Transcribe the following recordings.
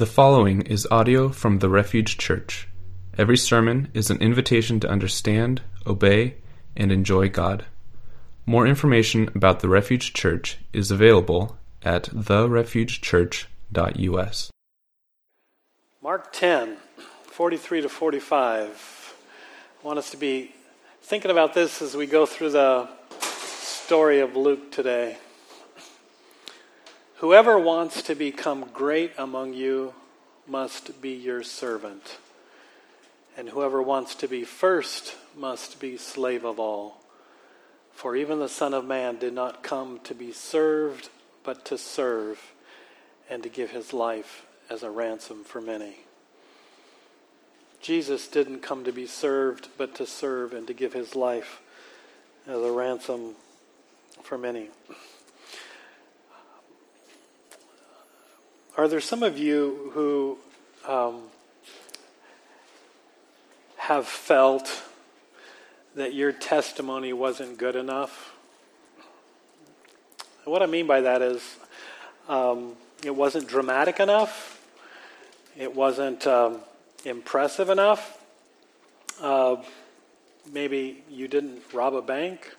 The following is audio from the Refuge Church. Every sermon is an invitation to understand, obey, and enjoy God. More information about the Refuge Church is available at therefugechurch.us. Mark 10, 43 to 45. I want us to be thinking about this as we go through the story of Luke today. Whoever wants to become great among you must be your servant. And whoever wants to be first must be slave of all. For even the Son of Man did not come to be served, but to serve, and to give his life as a ransom for many. Jesus didn't come to be served, but to serve and to give his life as a ransom for many. Are there some of you who um, have felt that your testimony wasn't good enough? What I mean by that is um, it wasn't dramatic enough, it wasn't um, impressive enough. Uh, maybe you didn't rob a bank,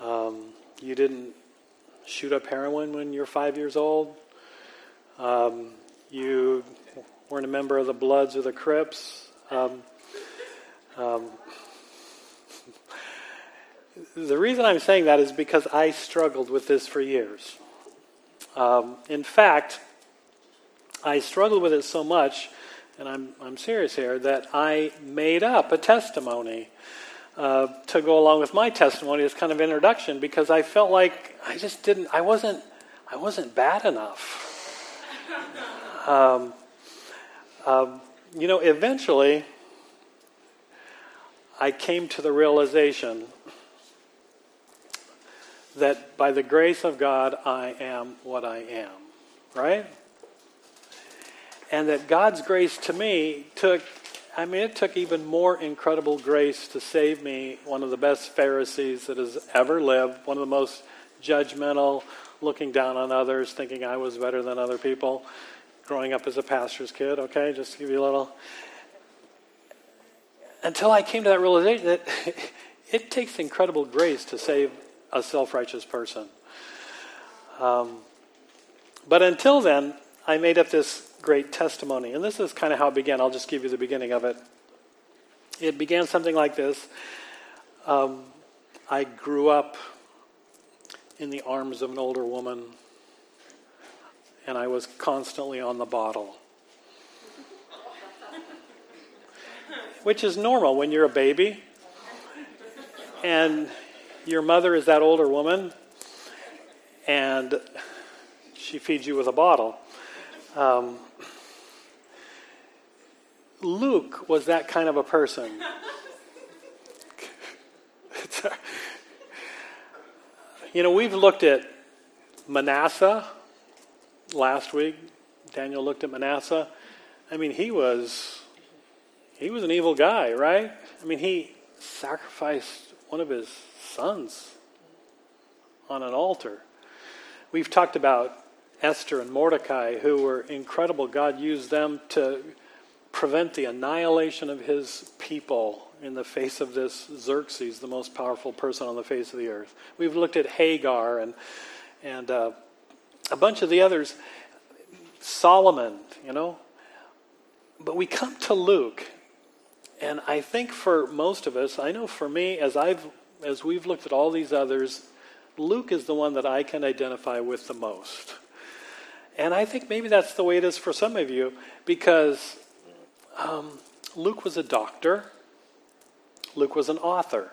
um, you didn't shoot up heroin when you're five years old. Um, you weren't a member of the Bloods or the Crips. Um, um, the reason I'm saying that is because I struggled with this for years. Um, in fact, I struggled with it so much, and I'm, I'm serious here, that I made up a testimony uh, to go along with my testimony as kind of introduction because I felt like I just didn't, I wasn't, I wasn't bad enough. Um, um, you know, eventually, I came to the realization that by the grace of God, I am what I am, right? And that God's grace to me took, I mean, it took even more incredible grace to save me, one of the best Pharisees that has ever lived, one of the most judgmental, looking down on others, thinking I was better than other people growing up as a pastor's kid, okay? Just to give you a little. Until I came to that realization that it takes incredible grace to save a self righteous person. Um, but until then, I made up this great testimony. And this is kind of how it began. I'll just give you the beginning of it. It began something like this um, I grew up in the arms of an older woman and I was constantly on the bottle. Which is normal when you're a baby and your mother is that older woman and she feeds you with a bottle. Um, Luke was that kind of a person. you know, we've looked at Manasseh last week, Daniel looked at Manasseh. I mean, he was he was an evil guy, right? I mean, he sacrificed one of his sons on an altar. We've talked about Esther and Mordecai, who were incredible. God used them to prevent the annihilation of his people in the face of this Xerxes, the most powerful person on the face of the earth. We've looked at Hagar and and uh, a bunch of the others, Solomon, you know. But we come to Luke, and I think for most of us, I know for me, as I've as we've looked at all these others, Luke is the one that I can identify with the most. And I think maybe that's the way it is for some of you, because um, Luke was a doctor. Luke was an author.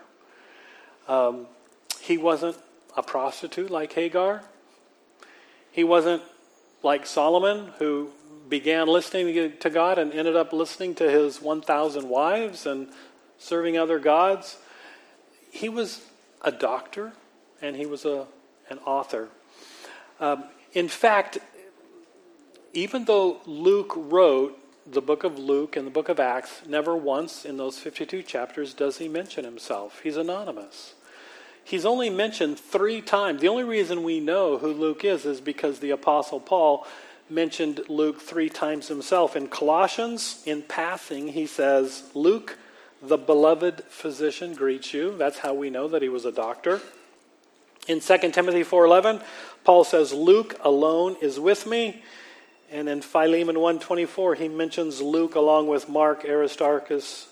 Um, he wasn't a prostitute like Hagar. He wasn't like Solomon, who began listening to God and ended up listening to his 1,000 wives and serving other gods. He was a doctor and he was a, an author. Um, in fact, even though Luke wrote the book of Luke and the book of Acts, never once in those 52 chapters does he mention himself. He's anonymous. He's only mentioned three times. The only reason we know who Luke is is because the Apostle Paul mentioned Luke three times himself. In Colossians, in passing, he says, Luke, the beloved physician, greets you. That's how we know that he was a doctor. In 2 Timothy 4:11, Paul says, Luke alone is with me. And in Philemon 1:24, he mentions Luke along with Mark, Aristarchus,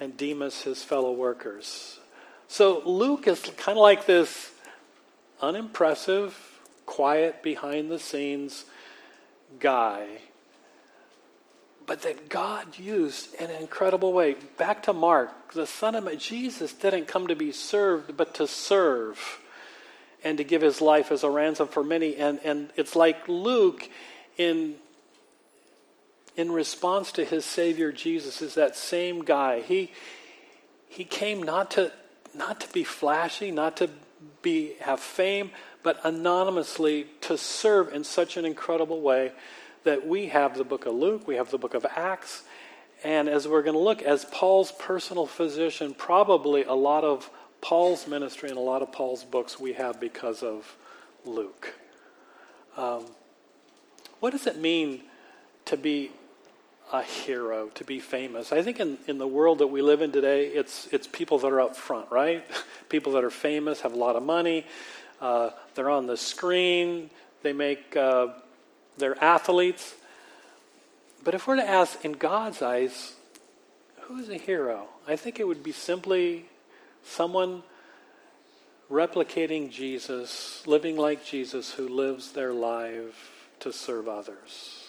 and Demas, his fellow workers. So Luke is kind of like this unimpressive, quiet, behind the scenes guy, but that God used in an incredible way. Back to Mark, the Son of Jesus didn't come to be served, but to serve and to give his life as a ransom for many. And, and it's like Luke, in, in response to his Savior Jesus, is that same guy. He, he came not to, not to be flashy, not to be, have fame, but anonymously to serve in such an incredible way that we have the book of Luke, we have the book of Acts, and as we're going to look, as Paul's personal physician, probably a lot of Paul's ministry and a lot of Paul's books we have because of Luke. Um, what does it mean to be a hero, to be famous? I think in, in the world that we live in today, it's, it's people that are up front, right? people that are famous, have a lot of money, uh, they're on the screen, they make, uh, they're athletes. But if we're to ask, in God's eyes, who's a hero? I think it would be simply Someone replicating Jesus, living like Jesus, who lives their life to serve others.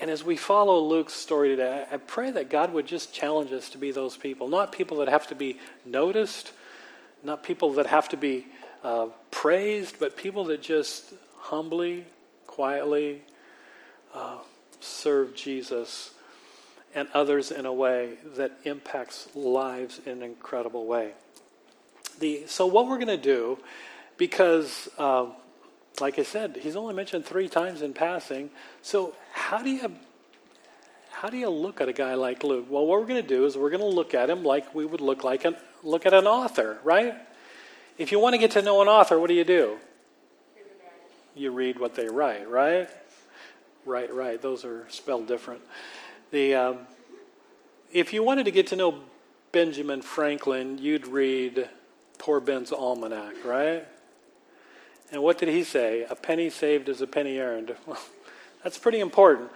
And as we follow Luke's story today, I pray that God would just challenge us to be those people. Not people that have to be noticed, not people that have to be uh, praised, but people that just humbly, quietly uh, serve Jesus and others in a way that impacts lives in an incredible way. The, so, what we're going to do, because, uh, like I said, he's only mentioned three times in passing. So, how do you how do you look at a guy like Luke? Well, what we're going to do is we're going to look at him like we would look like an, look at an author, right? If you want to get to know an author, what do you do? You read what they write, right? Right, right. Those are spelled different. The, um, if you wanted to get to know Benjamin Franklin, you'd read Poor Ben's Almanac, right? And what did he say? A penny saved is a penny earned. Well, that's pretty important.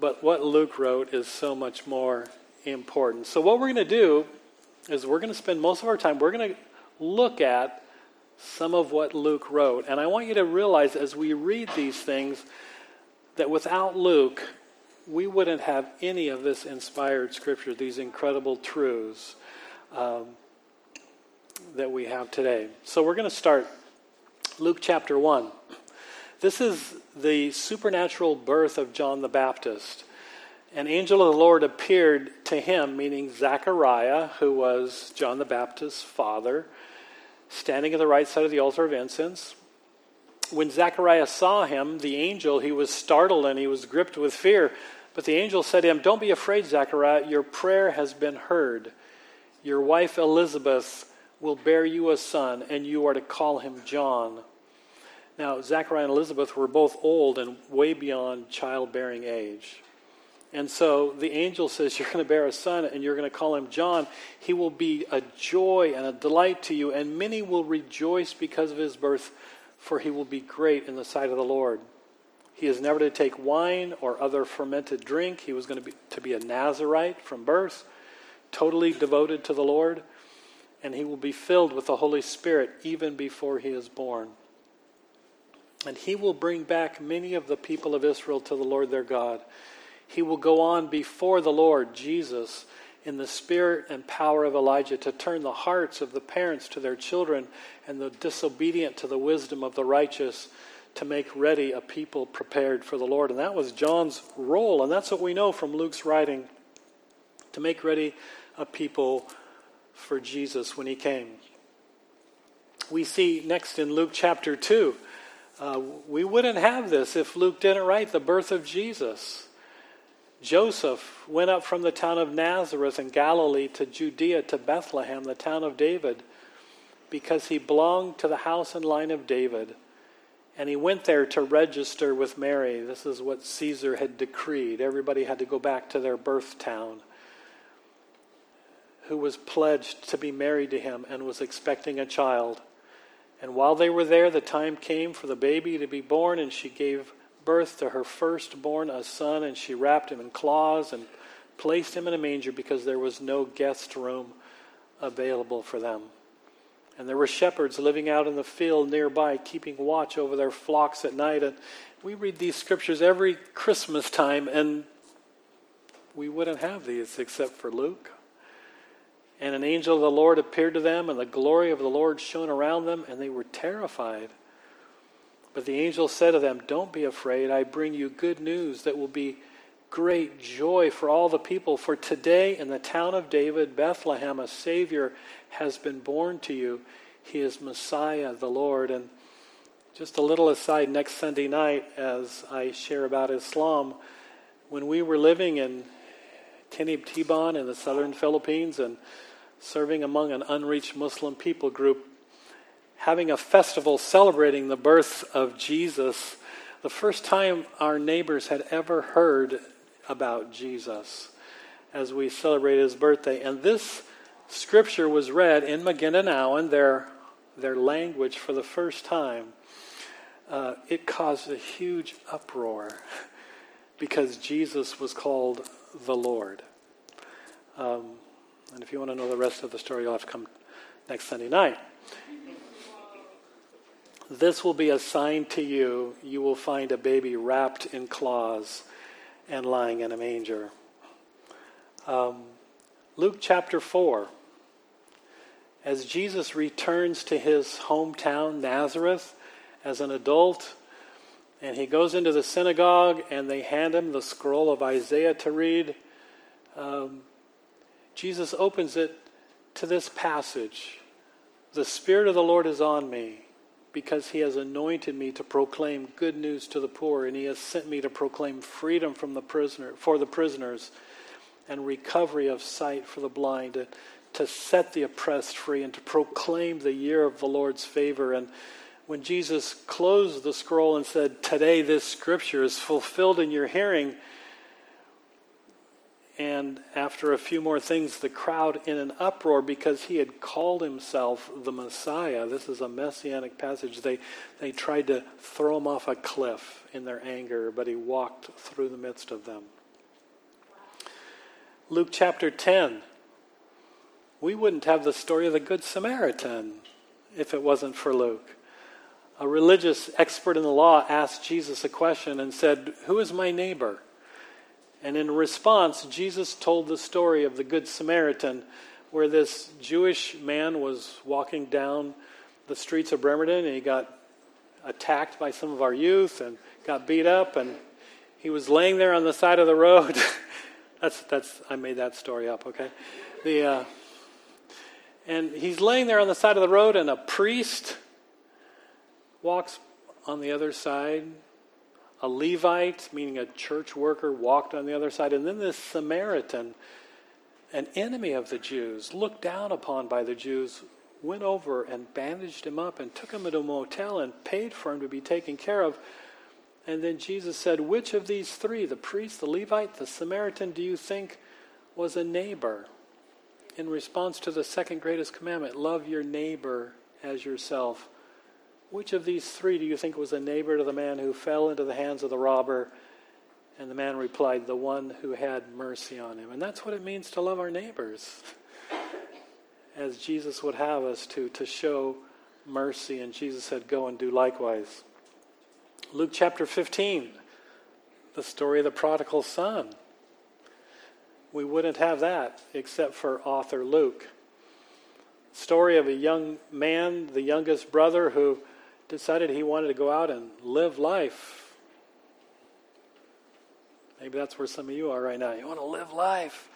But what Luke wrote is so much more important. So, what we're going to do is we're going to spend most of our time, we're going to look at some of what Luke wrote. And I want you to realize as we read these things that without Luke, we wouldn't have any of this inspired scripture, these incredible truths um, that we have today. So we're going to start Luke chapter 1. This is the supernatural birth of John the Baptist. An angel of the Lord appeared to him, meaning Zechariah, who was John the Baptist's father, standing at the right side of the altar of incense. When Zechariah saw him, the angel, he was startled and he was gripped with fear. But the angel said to him, Don't be afraid, Zechariah. Your prayer has been heard. Your wife Elizabeth will bear you a son, and you are to call him John. Now, Zechariah and Elizabeth were both old and way beyond childbearing age. And so the angel says, You're going to bear a son, and you're going to call him John. He will be a joy and a delight to you, and many will rejoice because of his birth, for he will be great in the sight of the Lord. He is never to take wine or other fermented drink. He was going to be, to be a Nazarite from birth, totally devoted to the Lord, and he will be filled with the Holy Spirit even before he is born. And he will bring back many of the people of Israel to the Lord their God. He will go on before the Lord, Jesus, in the spirit and power of Elijah to turn the hearts of the parents to their children and the disobedient to the wisdom of the righteous to make ready a people prepared for the Lord. And that was John's role. And that's what we know from Luke's writing to make ready a people for Jesus when he came. We see next in Luke chapter 2. Uh, we wouldn't have this if Luke didn't write the birth of Jesus. Joseph went up from the town of Nazareth in Galilee to Judea to Bethlehem, the town of David, because he belonged to the house and line of David And he went there to register with Mary. This is what Caesar had decreed. Everybody had to go back to their birth town. Who was pledged to be married to him and was expecting a child. And while they were there, the time came for the baby to be born, and she gave birth to her firstborn, a son, and she wrapped him in cloths and placed him in a manger because there was no guest room available for them. And there were shepherds living out in the field nearby, keeping watch over their flocks at night. And we read these scriptures every Christmas time, and we wouldn't have these except for Luke. And an angel of the Lord appeared to them, and the glory of the Lord shone around them, and they were terrified. But the angel said to them, Don't be afraid. I bring you good news that will be great joy for all the people. For today in the town of David, Bethlehem, a Savior has been born to you. He is Messiah, the Lord. And just a little aside next Sunday night, as I share about Islam, when we were living in Tinib Tiban in the southern Philippines and serving among an unreached Muslim people group, having a festival celebrating the birth of Jesus, the first time our neighbors had ever heard about Jesus as we celebrate his birthday. And this scripture was read in Maguindanao, their, their language, for the first time. Uh, it caused a huge uproar because Jesus was called the Lord. Um, and if you want to know the rest of the story, you'll have to come next Sunday night. This will be a sign to you. You will find a baby wrapped in cloths and lying in a manger. Um, Luke chapter 4. As Jesus returns to his hometown, Nazareth, as an adult, and he goes into the synagogue and they hand him the scroll of Isaiah to read, um, Jesus opens it to this passage The Spirit of the Lord is on me because he has anointed me to proclaim good news to the poor, and he has sent me to proclaim freedom from the prisoner for the prisoners and recovery of sight for the blind, to, to set the oppressed free, and to proclaim the year of the Lord's favor. And when Jesus closed the scroll and said, Today this scripture is fulfilled in your hearing, and after a few more things, the crowd in an uproar because he had called himself the Messiah. This is a messianic passage. They, they tried to throw him off a cliff in their anger, but he walked through the midst of them. Luke chapter 10. We wouldn't have the story of the Good Samaritan if it wasn't for Luke. A religious expert in the law asked Jesus a question and said, Who is my neighbor? And in response, Jesus told the story of the Good Samaritan, where this Jewish man was walking down the streets of Bremerton and he got attacked by some of our youth and got beat up and he was laying there on the side of the road. that's that's I made that story up, okay? The uh, and he's laying there on the side of the road and a priest walks on the other side a Levite, meaning a church worker, walked on the other side. And then this Samaritan, an enemy of the Jews, looked down upon by the Jews, went over and bandaged him up and took him to a motel and paid for him to be taken care of. And then Jesus said, Which of these three, the priest, the Levite, the Samaritan, do you think was a neighbor? In response to the second greatest commandment, love your neighbor as yourself. Which of these three do you think was a neighbor to the man who fell into the hands of the robber? And the man replied, The one who had mercy on him. And that's what it means to love our neighbors, as Jesus would have us to, to show mercy. And Jesus said, Go and do likewise. Luke chapter 15, the story of the prodigal son. We wouldn't have that except for author Luke. Story of a young man, the youngest brother, who decided he wanted to go out and live life. Maybe that's where some of you are right now. You want to live life.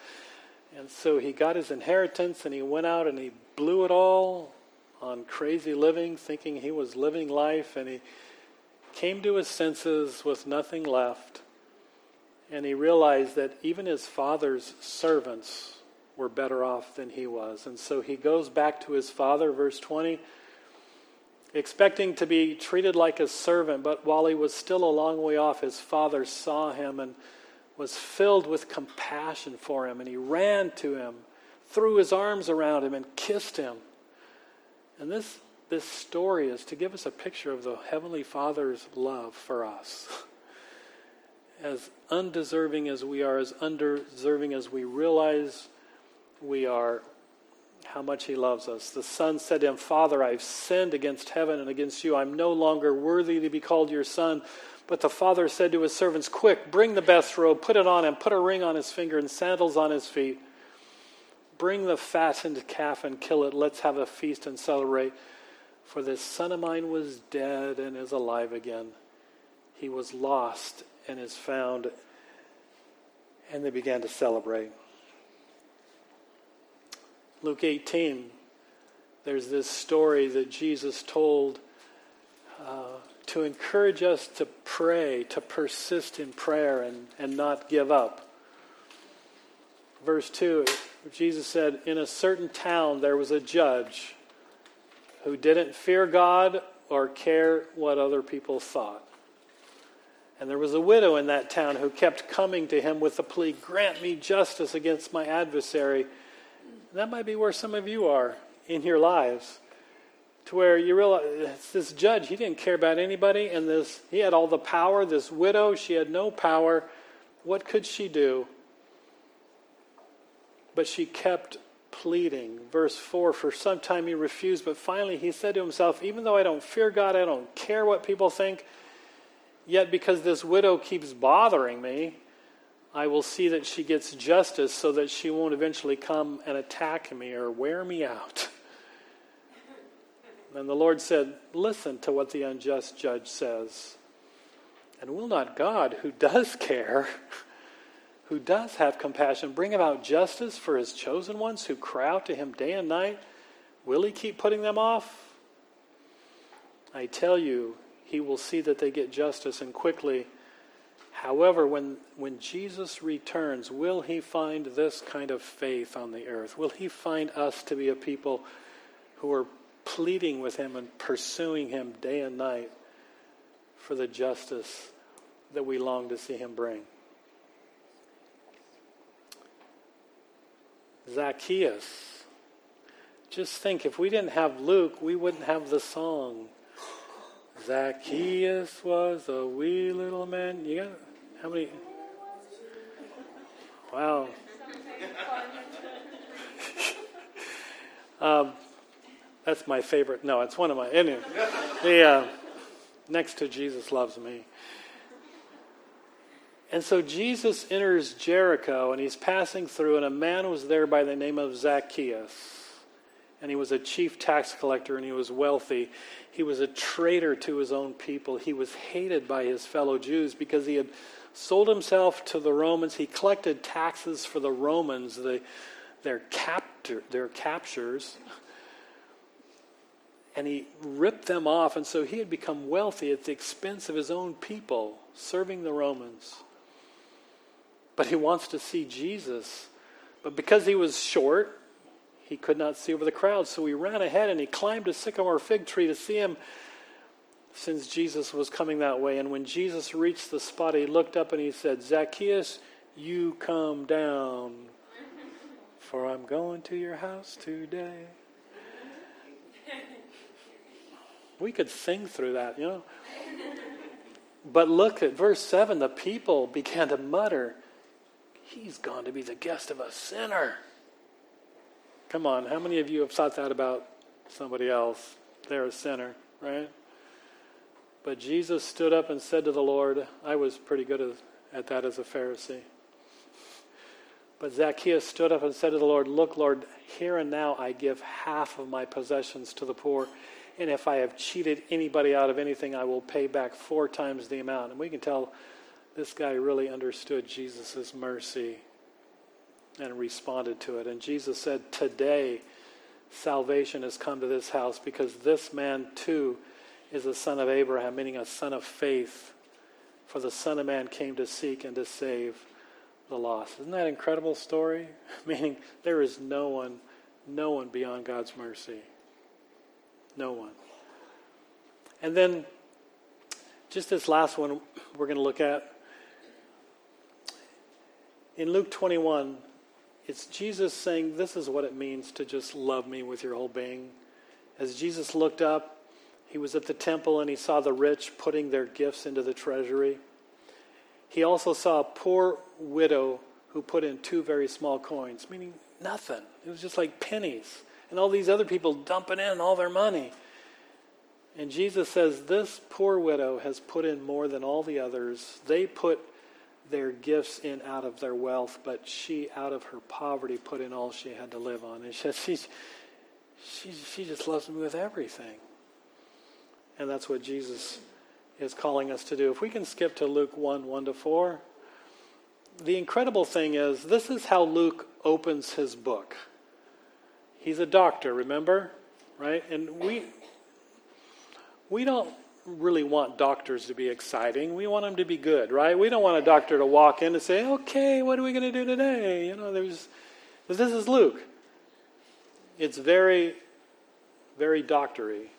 And so he got his inheritance and he went out and he blew it all on crazy living, thinking he was living life. And he came to his senses with nothing left. And he realized that even his father's servants were better off than he was. And so he goes back to his father, verse 20 expecting to be treated like a servant, but while he was still a long way off, his father saw him and was filled with compassion for him, and he ran to him, threw his arms around him, and kissed him. And this, this story is to give us a picture of the Heavenly Father's love for us. As undeserving as we are, as undeserving as we realize we are, how much He loves us. The Son said to him, Father, I've sinned against heaven and against you. I'm no longer worthy to be called your Son. But the father said to his servants, Quick, bring the best robe, put it on him, put a ring on his finger, and sandals on his feet. Bring the fattened calf and kill it. Let's have a feast and celebrate. For this son of mine was dead and is alive again. He was lost and is found. And they began to celebrate. Luke 18, there's this story that Jesus told. Uh, to encourage us to pray, to persist in prayer and, and not give up. Verse 2, Jesus said, In a certain town there was a judge who didn't fear God or care what other people thought. And there was a widow in that town who kept coming to him with the plea, Grant me justice against my adversary. That might be where some of you are in your lives to where you realize this judge he didn't care about anybody and this he had all the power this widow she had no power. What could she do? But she kept pleading. Verse 4 for some time he refused but finally he said to himself even though i don't fear god i don't care what people think yet because this widow keeps bothering me i will see that she gets justice so that she won't eventually come and attack me or wear me out And the Lord said, Listen to what the unjust judge says. And will not God, who does care, who does have compassion, bring about justice for his chosen ones who cry out to him day and night? Will he keep putting them off? I tell you, he will see that they get justice and quickly. However, when, when Jesus returns, will he find this kind of faith on the earth? Will he find us to be a people who are pleading with him and pursuing him day and night for the justice that we long to see him bring. Zacchaeus. Just think, if we didn't have Luke, we wouldn't have the song. Zacchaeus was a wee little man. You got how many? Wow. um, that's my favorite. No, it's one of my. Anyway, the, uh, next to Jesus loves me. And so Jesus enters Jericho and he's passing through, and a man was there by the name of Zacchaeus. And he was a chief tax collector and he was wealthy. He was a traitor to his own people. He was hated by his fellow Jews because he had sold himself to the Romans. He collected taxes for the Romans, the, their, captor, their captures and he ripped them off. And so he had become wealthy at the expense of his own people, serving the Romans. But he wants to see Jesus. But because he was short, he could not see over the crowd. So he ran ahead and he climbed a sycamore fig tree to see him since Jesus was coming that way. And when Jesus reached the spot, he looked up and he said, Zacchaeus, you come down, for I'm going to your house today. We could sing through that, you know. But look at verse 7 the people began to mutter, He's gone to be the guest of a sinner. Come on, how many of you have thought that about somebody else? They're a sinner, right? But Jesus stood up and said to the Lord, I was pretty good at that as a Pharisee. But Zacchaeus stood up and said to the Lord, Look, Lord, here and now I give half of my possessions to the poor and if I have cheated anybody out of anything, I will pay back four times the amount. And we can tell this guy really understood Jesus' mercy and responded to it. And Jesus said, Today, salvation has come to this house because this man too is a son of Abraham, meaning a son of faith. For the Son of Man came to seek and to save the lost. Isn't that an incredible story? meaning there is no one, no one beyond God's mercy. No one. And then, just this last one we're going to look at. In Luke 21, it's Jesus saying, This is what it means to just love me with your whole being. As Jesus looked up, he was at the temple and he saw the rich putting their gifts into the treasury. He also saw a poor widow who put in two very small coins, meaning nothing. It was just like pennies. And all these other people dumping in all their money. And Jesus says, This poor widow has put in more than all the others. They put their gifts in out of their wealth, but she, out of her poverty, put in all she had to live on. And she, she, she, she just loves me with everything. And that's what Jesus is calling us to do. If we can skip to Luke 1 1 to 4, the incredible thing is this is how Luke opens his book. He's a doctor, remember? Right? And we we don't really want doctors to be exciting. We want them to be good, right? We don't want a doctor to walk in and say, "Okay, what are we going to do today?" You know, there's this is Luke. It's very very doctory.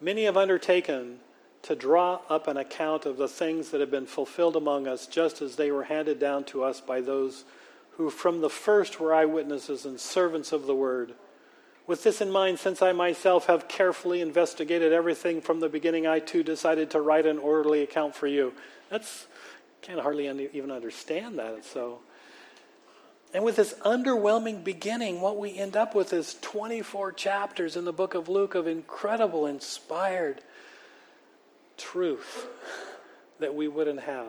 Many have undertaken to draw up an account of the things that have been fulfilled among us just as they were handed down to us by those who from the first were eyewitnesses and servants of the word. With this in mind, since I myself have carefully investigated everything from the beginning, I too decided to write an orderly account for you. That's can't hardly even understand that. So, and with this underwhelming beginning, what we end up with is 24 chapters in the book of Luke of incredible, inspired truth that we wouldn't have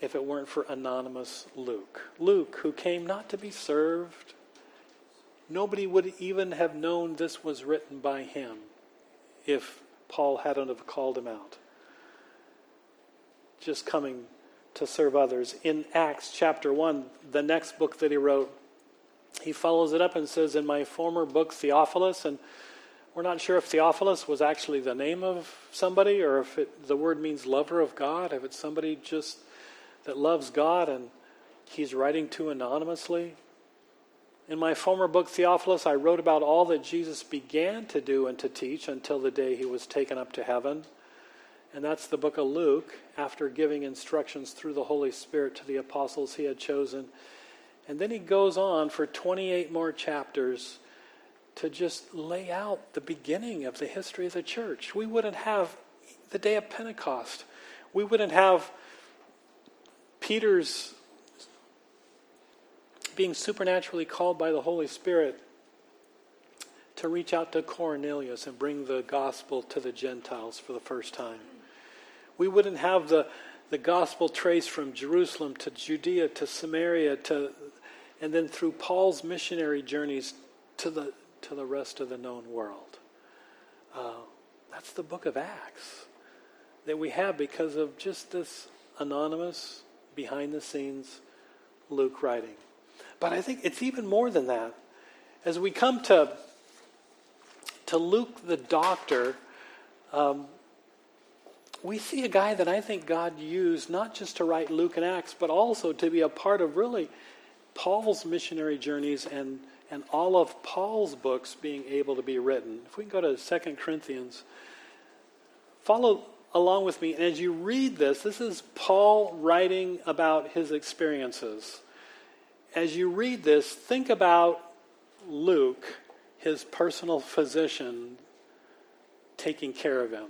if it weren't for anonymous Luke. Luke, who came not to be served, nobody would even have known this was written by him if Paul hadn't have called him out. Just coming to serve others. In Acts chapter 1, the next book that he wrote, he follows it up and says, In my former book, Theophilus, and we're not sure if Theophilus was actually the name of somebody or if it, the word means lover of God, if it's somebody just that loves God and he's writing to anonymously. In my former book, Theophilus, I wrote about all that Jesus began to do and to teach until the day he was taken up to heaven. And that's the book of Luke, after giving instructions through the Holy Spirit to the apostles he had chosen. And then he goes on for 28 more chapters to just lay out the beginning of the history of the church. We wouldn't have the day of Pentecost. We wouldn't have Peter's being supernaturally called by the Holy Spirit to reach out to Cornelius and bring the gospel to the Gentiles for the first time. We wouldn't have the, the gospel traced from Jerusalem to Judea to Samaria to and then through Paul's missionary journeys to the to the rest of the known world. Uh, that's the book of Acts that we have because of just this anonymous, behind the scenes Luke writing. But I think it's even more than that. As we come to, to Luke the doctor, um, we see a guy that I think God used not just to write Luke and Acts, but also to be a part of really Paul's missionary journeys and and all of Paul's books being able to be written. If we can go to 2 Corinthians, follow along with me. And as you read this, this is Paul writing about his experiences. As you read this, think about Luke, his personal physician, taking care of him.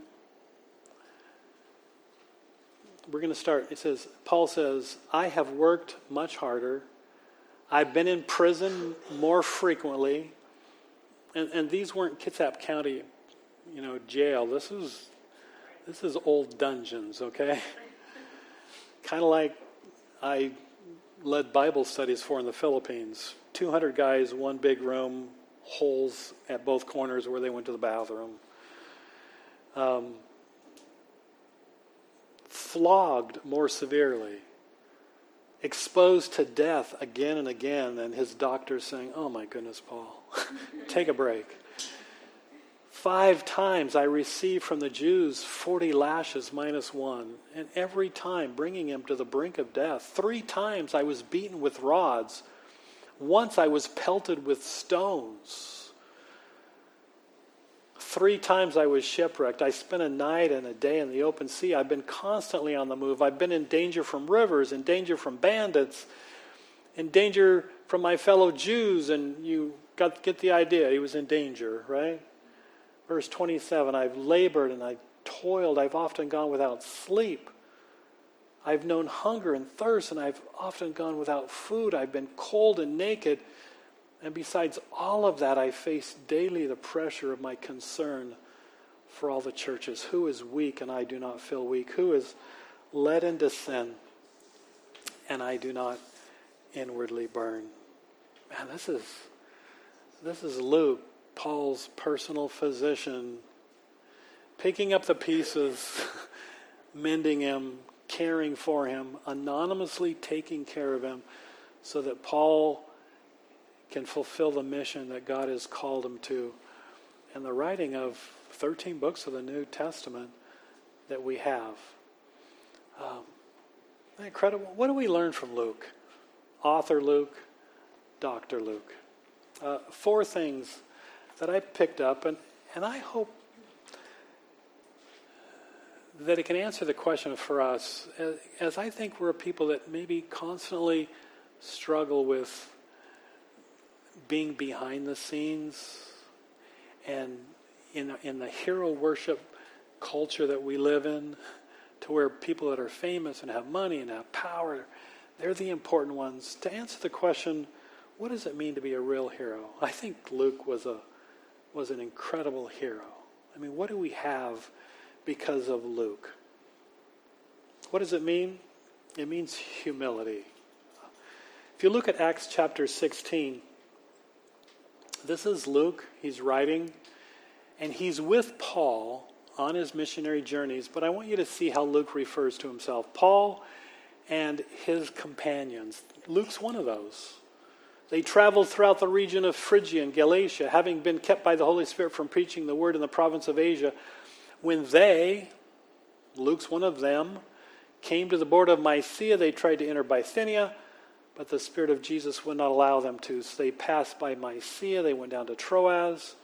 We're going to start. It says, Paul says, I have worked much harder I've been in prison more frequently, and, and these weren't Kitsap County, you know, jail. This is this is old dungeons, okay? kind of like I led Bible studies for in the Philippines. 200 guys, one big room, holes at both corners where they went to the bathroom. Um, flogged more severely exposed to death again and again, and his doctor's saying, Oh my goodness, Paul, take a break. Five times I received from the Jews 40 lashes minus one, and every time bringing him to the brink of death. Three times I was beaten with rods. Once I was pelted with stones. Three times I was shipwrecked. I spent a night and a day in the open sea. I've been constantly on the move. I've been in danger from rivers, in danger from bandits, in danger from my fellow Jews. And you got get the idea. He was in danger, right? Verse 27 I've labored and I've toiled. I've often gone without sleep. I've known hunger and thirst, and I've often gone without food. I've been cold and naked. And besides all of that, I face daily the pressure of my concern for all the churches. Who is weak and I do not feel weak? Who is led into sin and I do not inwardly burn? Man, this is this is Luke, Paul's personal physician, picking up the pieces, mending him, caring for him, anonymously taking care of him, so that Paul can fulfill the mission that God has called him to. And the writing of 13 books of the New Testament that we have. Um, incredible. What do we learn from Luke? Author Luke, Dr. Luke. Uh, four things that I picked up, and, and I hope that it can answer the question for us. As, as I think we're people that maybe constantly struggle with being behind the scenes and in, in the hero worship culture that we live in, to where people that are famous and have money and have power, they're the important ones. To answer the question, what does it mean to be a real hero? I think Luke was a was an incredible hero. I mean, what do we have because of Luke? What does it mean? It means humility. If you look at Acts chapter 16, this is Luke. He's writing, and he's with Paul on his missionary journeys. But I want you to see how Luke refers to himself. Paul and his companions. Luke's one of those. They traveled throughout the region of Phrygia and Galatia, having been kept by the Holy Spirit from preaching the word in the province of Asia. When they, Luke's one of them, came to the border of Mysia, they tried to enter Bithynia but the Spirit of Jesus would not allow them to. So they passed by Mysia, they went down to Troas.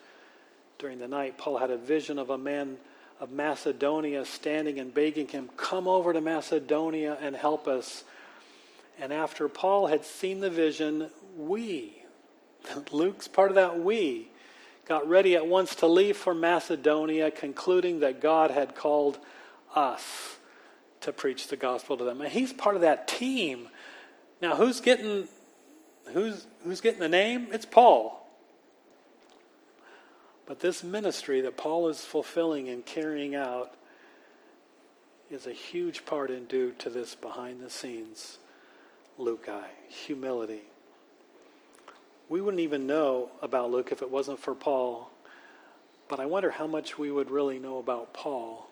During the night, Paul had a vision of a man of Macedonia standing and begging him, Come over to Macedonia and help us. And after Paul had seen the vision, we, Luke's part of that we, got ready at once to leave for Macedonia, concluding that God had called us to preach the gospel to them. And he's part of that team now, who's getting who's who's getting the name? It's Paul. But this ministry that Paul is fulfilling and carrying out is a huge part and due to this behind the scenes Luke humility. We wouldn't even know about Luke if it wasn't for Paul. But I wonder how much we would really know about Paul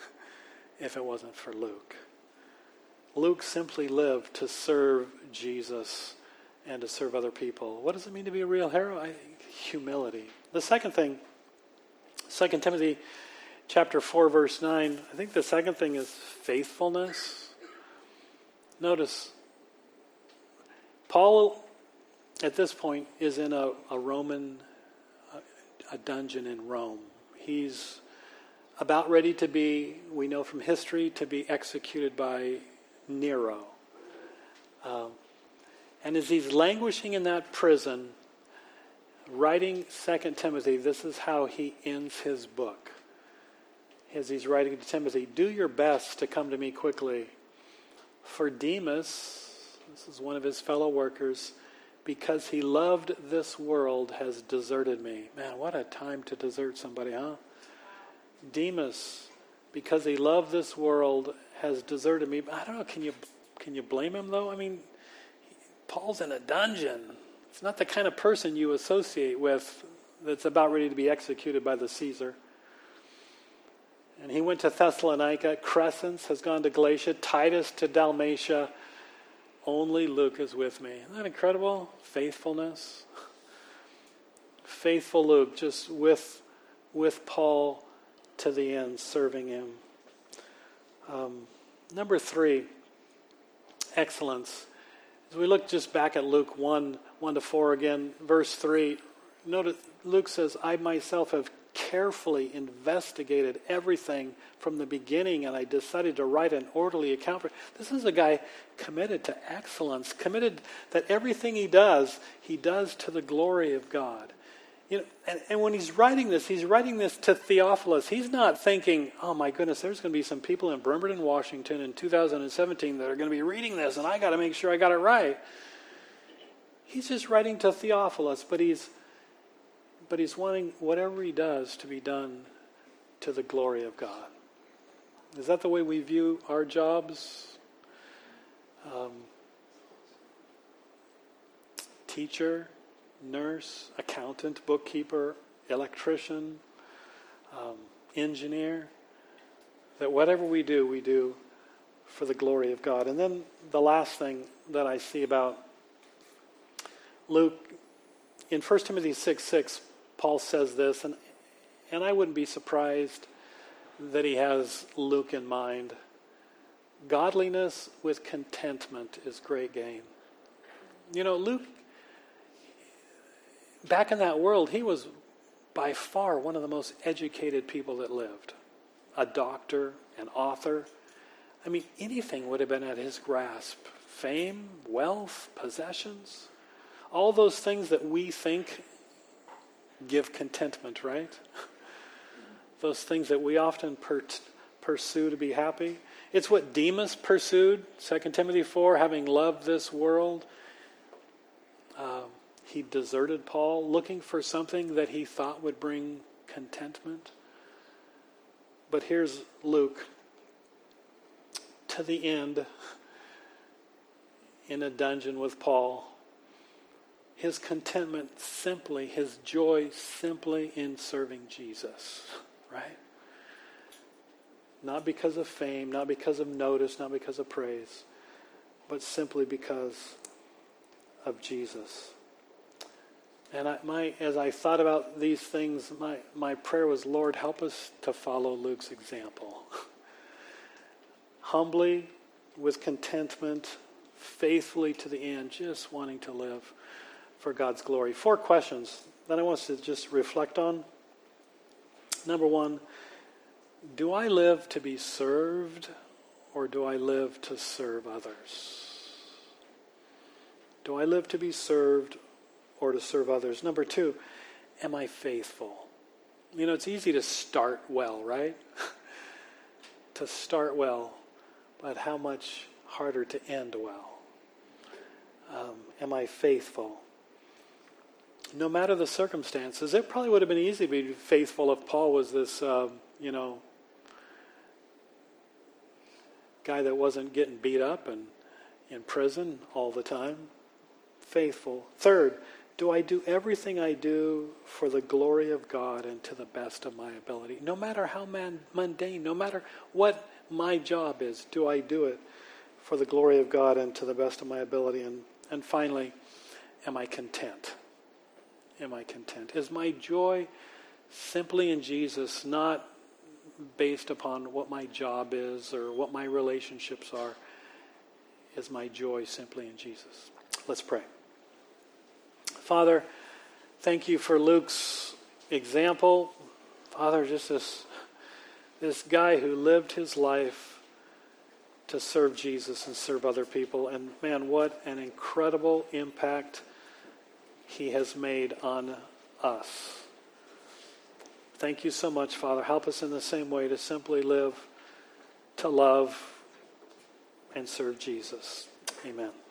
if it wasn't for Luke. Luke simply lived to serve Jesus and to serve other people. What does it mean to be a real hero? I, humility. The second thing, 2 Timothy chapter 4 verse 9, I think the second thing is faithfulness. Notice Paul at this point is in a, a Roman a, dungeon in Rome. He's about ready to be, we know from history, to be executed by Nero. Um, and as he's languishing in that prison, writing Second Timothy, this is how he ends his book. As he's writing to Timothy, do your best to come to me quickly. For Demas, this is one of his fellow workers, because he loved this world, has deserted me. Man, what a time to desert somebody, huh? Demas, because he loved this world, has deserted me. But I don't know. Can you can you blame him though? I mean, Paul's in a dungeon. It's not the kind of person you associate with that's about ready to be executed by the Caesar. And he went to Thessalonica. Crescens has gone to Galatia. Titus to Dalmatia. Only Luke is with me. Isn't that incredible? Faithfulness. Faithful Luke, just with, with Paul to the end, serving him. Um, number three, excellence. As we look just back at Luke 1 1 to 4 again, verse 3, notice Luke says, I myself have carefully investigated everything from the beginning and I decided to write an orderly account for this is a guy committed to excellence, committed that everything he does, he does to the glory of God. You know, and, and when he's writing this, he's writing this to Theophilus. He's not thinking, oh my goodness, there's going to be some people in Bremerton, Washington in 2017 that are going to be reading this, and I got to make sure I got it right. He's just writing to Theophilus, but he's but he's wanting whatever he does to be done to the glory of God. Is that the way we view our jobs? Um, teacher, nurse, accountant, bookkeeper, electrician, um, engineer. That whatever we do, we do for the glory of God. And then the last thing that I see about Luke, in 1 Timothy 6 6, Paul says this, and, and I wouldn't be surprised that he has Luke in mind. Godliness with contentment is great gain. You know, Luke, back in that world, he was by far one of the most educated people that lived. A doctor, an author. I mean, anything would have been at his grasp fame, wealth, possessions, all those things that we think give contentment, right? Those things that we often per- pursue to be happy. It's what Demas pursued, 2 Timothy 4, having loved this world. He deserted Paul, looking for something that he thought would bring contentment. But here's Luke to the end in a dungeon with Paul his contentment simply, his joy simply in serving Jesus, right? Not because of fame, not because of notice, not because of praise, but simply because of Jesus. And I, my, as I thought about these things, my, my prayer was, Lord, help us to follow Luke's example. Humbly, with contentment, faithfully to the end, just wanting to live for God's glory. Four questions that I want us to just reflect on. Number one, do I live to be served or do I live to serve others? Do I live to be served or to serve others? Number two, am I faithful? You know, it's easy to start well, right? to start well, but how much harder to end well? Um, am I faithful? no matter the circumstances. It probably would have been easy to be faithful if Paul was this, uh, you know, guy that wasn't getting beat up and in prison all the time. Faithful. Third, do I do everything I do for the glory of God and to the best of my ability? No matter how man, mundane, no matter what my job is, do I do it for the glory of God and to the best of my ability? And, and finally, am I content? am I content? Is my joy simply in Jesus, not based upon what my job is or what my relationships are? Is my joy simply in Jesus? Let's pray. Father, thank you for Luke's example. Father, just this, this guy who lived his life to serve Jesus and serve other people. And man, what an incredible impact he has made on us. Thank you so much, Father. Help us in the same way to simply live, to love, and serve Jesus. Amen.